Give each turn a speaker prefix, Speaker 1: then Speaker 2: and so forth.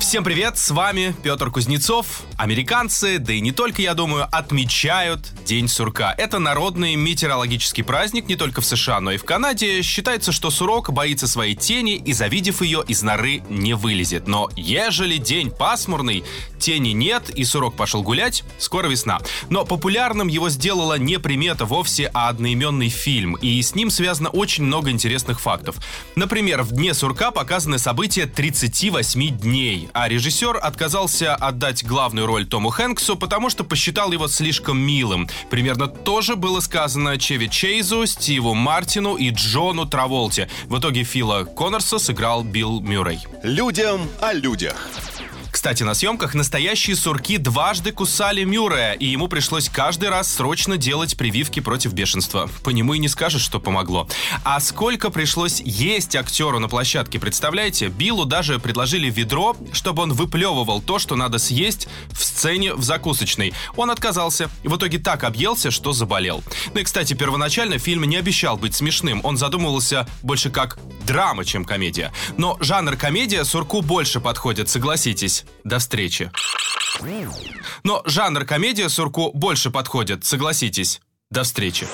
Speaker 1: Всем привет, с вами Петр Кузнецов. Американцы, да и не только, я думаю, отмечают День сурка. Это народный метеорологический праздник не только в США, но и в Канаде. Считается, что сурок боится своей тени и, завидев ее, из норы не вылезет. Но ежели день пасмурный, тени нет и сурок пошел гулять, скоро весна. Но популярным его сделала не примета вовсе, а одноименный фильм. И с ним связано очень много интересных фактов. Например, в Дне сурка показаны события 38 дней а режиссер отказался отдать главную роль Тому Хэнксу, потому что посчитал его слишком милым. Примерно то же было сказано Чеви Чейзу, Стиву Мартину и Джону Траволте. В итоге Фила Коннорса сыграл Билл Мюррей.
Speaker 2: Людям о людях.
Speaker 1: Кстати, на съемках настоящие сурки дважды кусали Мюррея, и ему пришлось каждый раз срочно делать прививки против бешенства. По нему и не скажешь, что помогло. А сколько пришлось есть актеру на площадке, представляете? Биллу даже предложили ведро, чтобы он выплевывал то, что надо съесть в сцене в закусочной. Он отказался. В итоге так объелся, что заболел. Ну и, кстати, первоначально фильм не обещал быть смешным. Он задумывался больше как драма, чем комедия. Но жанр комедия Сурку больше подходит, согласитесь. До встречи. Но жанр комедия Сурку больше подходит, согласитесь. До встречи.